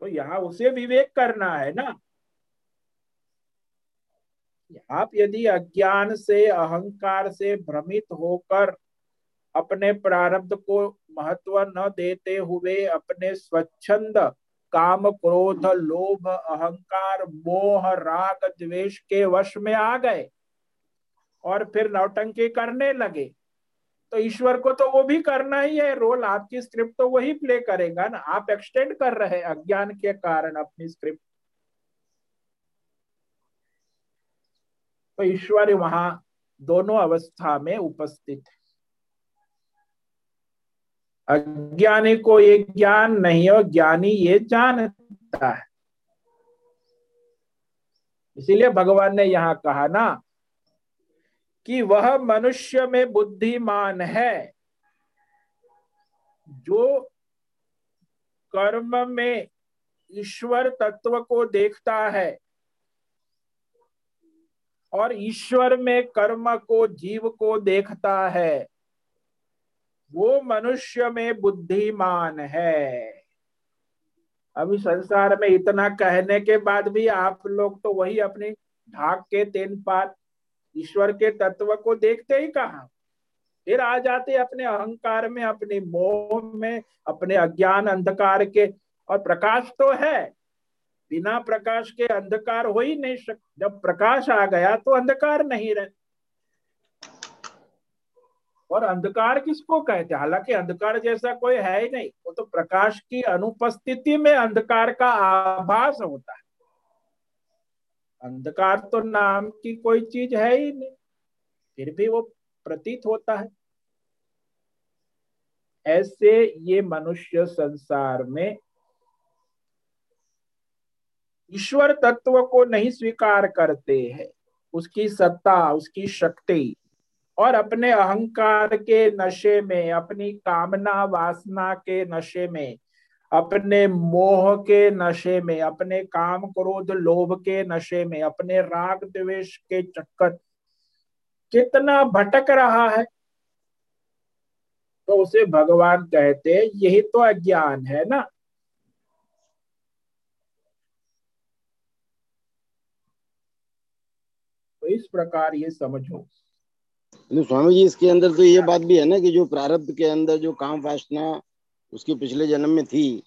तो यहाँ उसे विवेक करना है ना। आप यदि अज्ञान से, अहंकार से भ्रमित होकर अपने प्रारब्ध को महत्व न देते हुए अपने स्वच्छंद, काम क्रोध, लोभ, अहंकार, मोह, राग, द्वेष के वश में आ गए और फिर नौटंकी करने लगे। तो ईश्वर को तो वो भी करना ही है। रोल आपकी स्क्रिप्ट तो वही प्ले करेगा ना। आप एक्सटेंड कर रहे हैं अज्ञान के कारण अपनी स्क्रिप्ट तो ईश्वर वहाँ दोनों अवस्था में उपस्थित है। अज्ञानी को ये ज्ञान नहीं है ज्ञानी ये जानता है। इसीलिए भगवान ने यहाँ कहा ना कि वह मनुष्य में बुद्धिमान है, जो कर्म में ईश्वर तत्व को देखता है और ईश्वर में कर्म को, जीव को देखता है। वो मनुष्य में बुद्धिमान है। अभी संसार में इतना कहने के बाद भी आप लोग तो वही अपनी ढाक के तेन पात, ईश्वर के तत्व को देखते ही कहा? फिर आ जाते अपने अहंकार में, अपने मोह में, अपने अज्ञान अंधकार के। और प्रकाश तो है। बिना प्रकाश के अंधकार हो ही नहीं सकता जब प्रकाश आ गया तो अंधकार नहीं रहे और अंधकार किसको कहते हैं? हालाँकि अंधकार जैसा कोई है ही नहीं, वो तो प्रकाश की अनुपस्थिति में अंधकार का आभास होता है। अंधकार तो नाम की कोई चीज़ है ही नहीं, फिर भी वो प्रतीत होता है। ऐसे ये मनुष्य संसार में ईश्वर तत्व को नहीं स्वीकार करते हैं। उसकी सत्ता, उसकी शक्ति और अपने अहंकार के नशे में, अपनी कामना वासना के नशे में, अपने मोह के नशे में, अपने काम क्रोध लोभ के नशे में, अपने राग द्वेष के चक्कर। कितना भटक रहा है। तो उसे भगवान कहते यही तो अज्ञान है ना। तो इस प्रकार ये समझो। स्वामी जी इसके अंदर तो ये बात भी है ना कि जो प्रारब्ध के अंदर जो काम वासना उसके पिछले जन्म में थी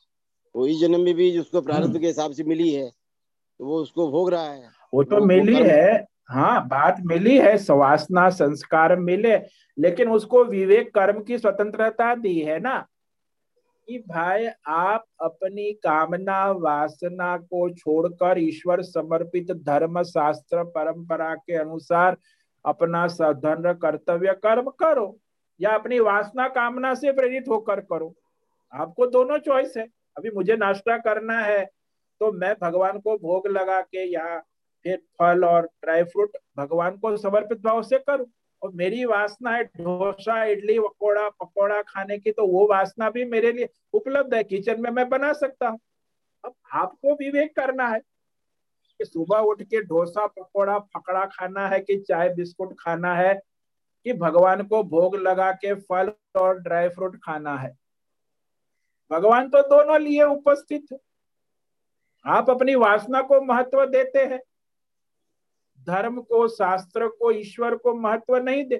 वो इस जन्म में भी उसको प्रारब्ध। के हिसाब से मिली है तो वो उसको भोग रहा है वो तो मिली है हाँ बात मिली है सवासना संस्कार मिले लेकिन उसको विवेक कर्म की स्वतंत्रता दी है ना कि भाई आप अपनी कामना वासना को छोड़कर ईश्वर समर्पित धर्म शास्त्र परंपरा के अनुसार अपना सधन, कर्तव्य, कर्म करो या अपनी वासना, कामना से प्रेरित होकर करो। आपको दोनों चॉइस है। अभी मुझे नाश्ता करना है तो मैं भगवान को भोग लगा के या फिर फल और ड्राई फ्रूट भगवान को समर्पित भाव से करूँ। और मेरी वासना है डोसा, इडली पकौड़ा पकौड़ा खाने की तो वो वासना भी मेरे लिए उपलब्ध है। किचन में मैं बना सकता हूँ। अब आपको विवेक करना है। कि सुबह उठ के डोसा, पकौड़ा, फकड़ा खाना है कि चाय, बिस्कुट खाना है कि भगवान को भोग लगा के फल और ड्राई फ्रूट खाना है? भगवान तो दोनों लिए उपस्थित है। आप अपनी वासना को महत्व देते हैं। धर्म को, शास्त्र को, ईश्वर को महत्व नहीं दे,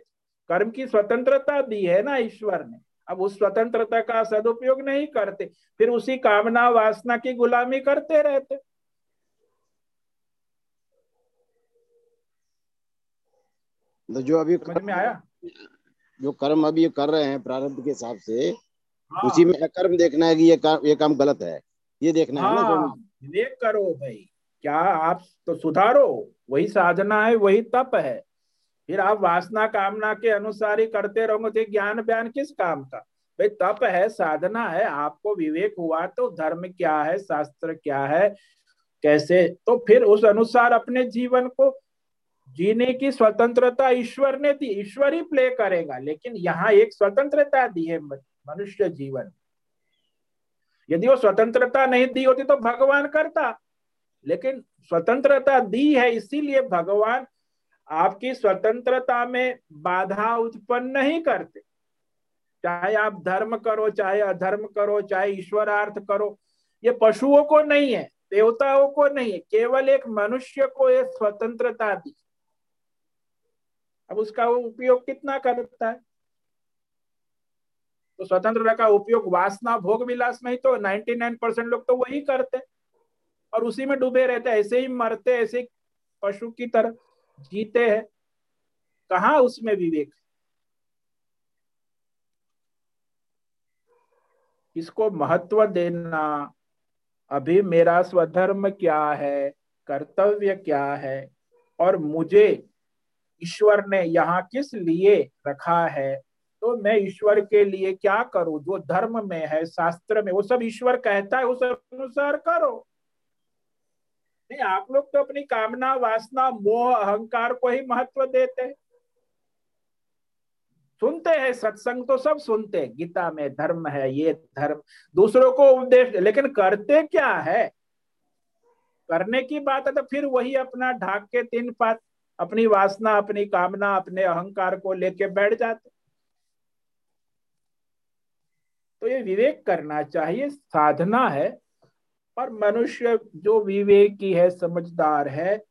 कर्म की स्वतंत्रता दी है ना ईश्वर ने। अब उस स्वतंत्रता का सदुपयोग नहीं करते, फिर उसी कामना वासना की गुलामी करते रहते। तो जो अभी समझ में आया? जो कर्म अभी कर रहे हैं प्रारब्ध के हिसाब से हाँ। उसी में कर्म देखना है कि ये काम ये काम गलत है। ये देखना हाँ, है ना हाँ, विवेक करो भाई। क्या आप तो सुधारो वही साधना है वही तप है। फिर आप वासना कामना के अनुसार ही करते रहोगे तो ज्ञान बयान किस काम का? भाई तप है साधना है आपको विवेक हुआ तो धर्म क्या है शास्त्र क्या है कैसे? तो फिर उस अनुसार अपने जीवन को जीने की स्वतंत्रता ईश्वर ने दी, ईश्वर ही प्ले करेगा। लेकिन यहाँ एक स्वतंत्रता दी है मनुष्य जीवन। यदि वो स्वतंत्रता नहीं दी होती तो भगवान करता। लेकिन स्वतंत्रता दी है, इसीलिए भगवान आपकी स्वतंत्रता में बाधा उत्पन्न नहीं करते। चाहे आप धर्म करो, चाहे अधर्म करो, चाहे ईश्वरार्थ करो, ये पशुओं को नहीं है, देवताओं को नहीं है। केवल एक मनुष्य को ये स्वतंत्रता दी। अब उसका उपयोग कितना करता है? तो स्वतंत्रता का उपयोग वासना, भोग विलास में ही तो 99 परसेंट लोग तो वही करते और उसी में डूबे रहते ऐसे ही मरते, ऐसे पशु की तरह जीते हैं। कहा उसमें विवेक? इसको महत्व देना, अभी मेरा स्वधर्म क्या है, कर्तव्य क्या है, और मुझे ईश्वर ने यहाँ किस लिए रखा है? तो मैं ईश्वर के लिए क्या करूँ? जो धर्म में है, शास्त्र में, वो सब ईश्वर कहता है, उस अनुसार करो। नहीं, आप लोग तो अपनी कामना, वासना, मोह, अहंकार को ही महत्व देते सुनते हैं, सत्संग तो सब सुनते हैं। गीता में धर्म है, ये धर्म। दूसरों को उपदेश, लेकिन करते क्या है? करने की बात है तो फिर वही अपना ढाक के तीन पात अपनी वासना, अपनी कामना, अपने अहंकार को लेके बैठ जाते। तो ये विवेक करना चाहिए, साधना है और मनुष्य जो विवेकी है, समझदार है,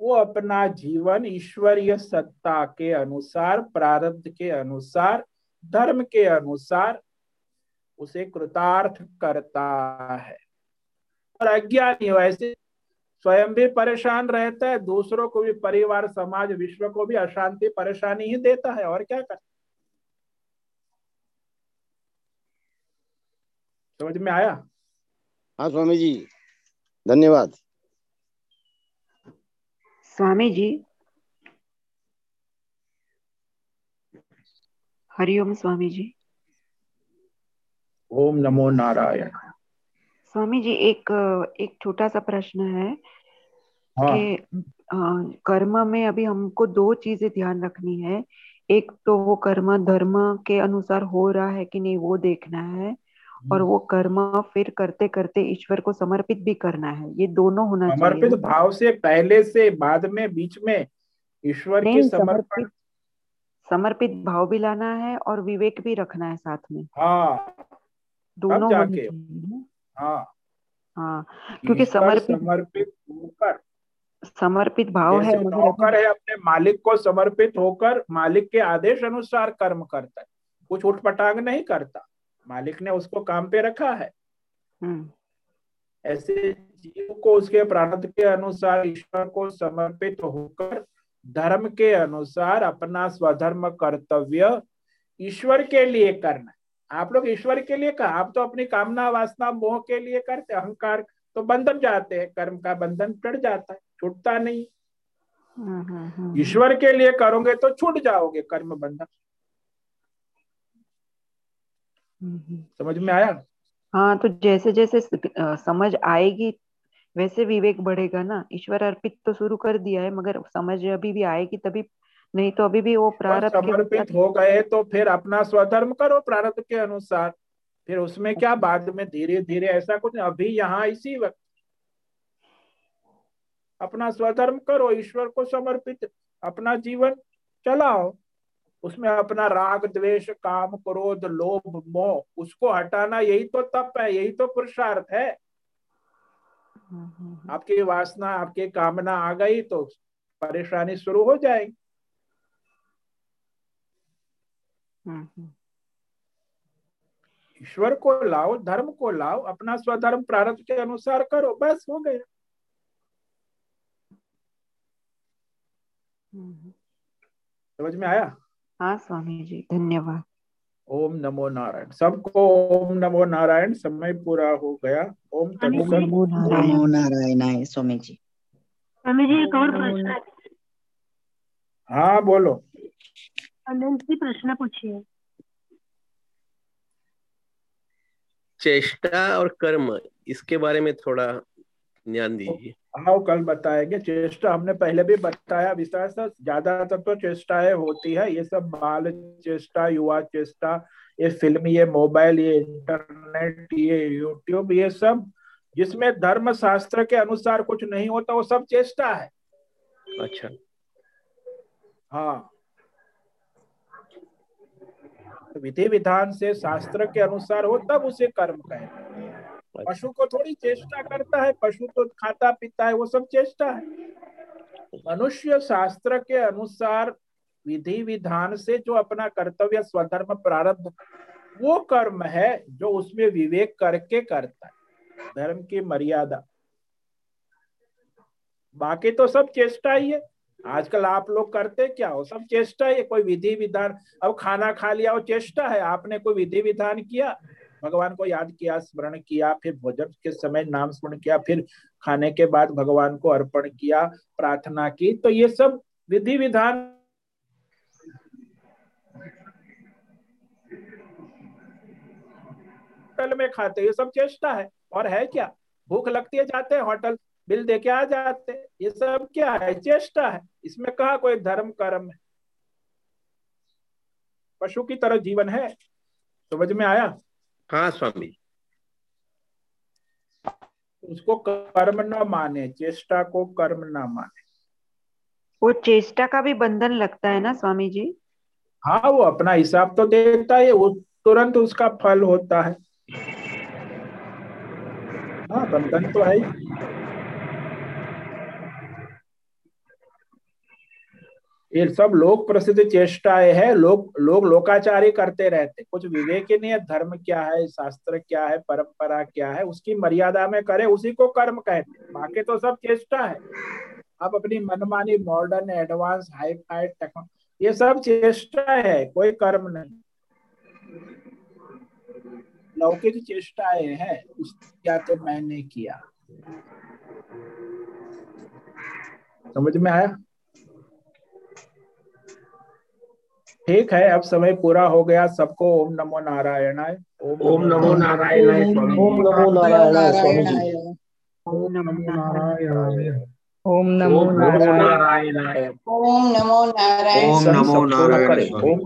वो अपना जीवन ईश्वरीय सत्ता के अनुसार, प्रारब्ध के अनुसार, धर्म के अनुसार, उसे कृतार्थ करता है। और अज्ञानी वैसे स्वयं भी परेशान रहता है दूसरों को भी परिवार समाज विश्व को भी अशांति परेशानी ही देता है और क्या करता समझ में आया? हाँ स्वामी जी धन्यवाद। स्वामी जी हरिओम स्वामी जी ओम नमो नारायण। स्वामी जी एक एक छोटा सा प्रश्न है हाँ। कि कर्म में अभी हमको दो चीज़ें ध्यान रखनी है। एक तो वो कर्म धर्म के अनुसार हो रहा है कि नहीं वो देखना है और वो कर्म फिर करते करते ईश्वर को समर्पित भी करना है। ये दोनों होना समर्पित भाव से पहले से बाद में बीच में ईश्वर के समर्पित समर्पित भाव भी लाना है और विवेक भी रखना है साथ में। हाँ। दोनों जाके। हाँ। हाँ क्योंकि समर्पित समर्पित होकर समर्पित भाव है नौकर है अपने मालिक को समर्पित होकर मालिक के आदेश अनुसार कर्म करता है। कुछ उठपटांग नहीं करता। मालिक ने उसको काम पे रखा है। हम्म, ऐसे जीव को उसके प्रारब्ध के अनुसार ईश्वर को समर्पित होकर धर्म के अनुसार अपना स्वधर्म कर्तव्य ईश्वर के लिए करना आप लोग ईश्वर के लिए कहा आप तो अपनी कामना वासना मोह के लिए करते अहंकार तो बंधन जाते हैं कर्म का बंधन चढ़ जाता है छूटता नहीं। हम्म, हम्म, हम्म, ईश्वर के लिए करोगे तो छूट जाओगे कर्म बंधन। हम्म, हम्म। समझ में आया? हाँ तो जैसे जैसे समझ आएगी वैसे विवेक बढ़ेगा ना। ईश्वर अर्पित तो शुरू कर दिया है मगर समझ अभी भी आएगी तभी नहीं तो अभी भी वो प्रारब्ध समर्पित हो गए तो फिर अपना स्वधर्म करो प्रारब्ध के अनुसार। फिर उसमें क्या बाद में धीरे धीरे ऐसा कुछ अभी यहाँ इसी वक्त। अपना स्वधर्म करो ईश्वर को समर्पित अपना जीवन चलाओ। उसमें अपना राग द्वेष काम क्रोध लोभ मोह उसको हटाना यही तो तप है यही तो पुरुषार्थ है। हम्म, हम्म, हम्म, आपकी वासना आपकी कामना आ गई तो परेशानी शुरू हो जाएगी। ईश्वर को लाओ धर्म को लाओ अपना स्वधर्म प्रारब्ध के अनुसार करो बस हो गया। हम्म। समझ में आया? हाँ स्वामी जी धन्यवाद। ओम नमो नारायण। सबको ओम नमो नारायण समय पूरा हो गया। ओम नमो नारायण। स्वामी जी स्वामी जी एक और प्रश्न। है हाँ बोलो। अनंत जी प्रश्न पूछिए। चेष्टा और कर्म इसके बारे में थोड़ा ध्यान दीजिए। आओ कल बताएँगे। चेष्टा हमने पहले भी बताया विस्तार से। ज़्यादातर तो चेष्टाएँ होती है। ये सब बाल चेष्टा युवा चेष्टा ये फ़िल्म ये मोबाइल ये इंटरनेट ये यूट्यूब ये सब जिसमें धर्म शास्त्र के अनुसार कुछ नहीं होता वो सब चेष्टा है। अच्छा। हाँ तो विधि विधान से शास्त्र के अनुसार हो, तब उसे कर्म कहते हैं पशु को थोड़ी चेष्टा करता है, पशु तो खाता पीता है, वो सब चेष्टा है। मनुष्य शास्त्र के अनुसार विधि विधान से जो अपना कर्तव्य स्वधर्म प्रारब्ध, वो कर्म है जो उसमें विवेक करके करता है। धर्म की मर्यादा। बाकी तो सब चेष्टा ही है। आजकल आप लोग करते क्या हो? सब चेष्टा है, कोई विधि विधान। अब खाना खा लिया, वो चेष्टा है। आपने कोई विधि विधान किया? भगवान को याद किया, स्मरण किया, फिर भोजन के समय नाम स्मरण किया, फिर खाने के बाद भगवान को अर्पण किया, प्रार्थना की। तो ये सब विधि विधान होटल में खाते ये सब चेष्टा है। और है क्या? भूख लगती है, जाते हैं होटल। बिल दे के आ जाते। ये सब क्या है? चेष्टा है। इसमें कहा कोई धर्म कर्म है? पशु की तरह जीवन है। समझ में आया? हाँ स्वामी। उसको कर्म न माने चेष्टा को कर्म न माने। वो चेष्टा का भी बंधन लगता है ना स्वामी जी हाँ वो अपना हिसाब तो देता है वो तुरंत उसका फल होता है। हाँ बंधन तो है। ये सब लोक प्रसिद्ध चेष्टाएँ है लोग लोग लोकाचारी करते रहते कुछ विवेक ही। नहीं है धर्म क्या है, शास्त्र क्या है, परंपरा क्या है, उसकी मर्यादा में करे, उसी को कर्म कहते बाकी तो सब चेष्टा है। आप अपनी मनमानी modern advance hi fi techno ये सब चेष्टा है, कोई कर्म नहीं। लौकिक चेष्टाएँ है उस क्या तो मैंने किया। समझ में आया? ठीक है अब समय पूरा हो गया। सबको ओम नमो नारायणाय। ओम नमो नारायणाय ओम नमो नारायणाय स्वामी जी। ओम नमो नारायण ओम नमो नमो नारायण नारायणाय। ओम नमो नारायण। ओम नमो नारायण ओम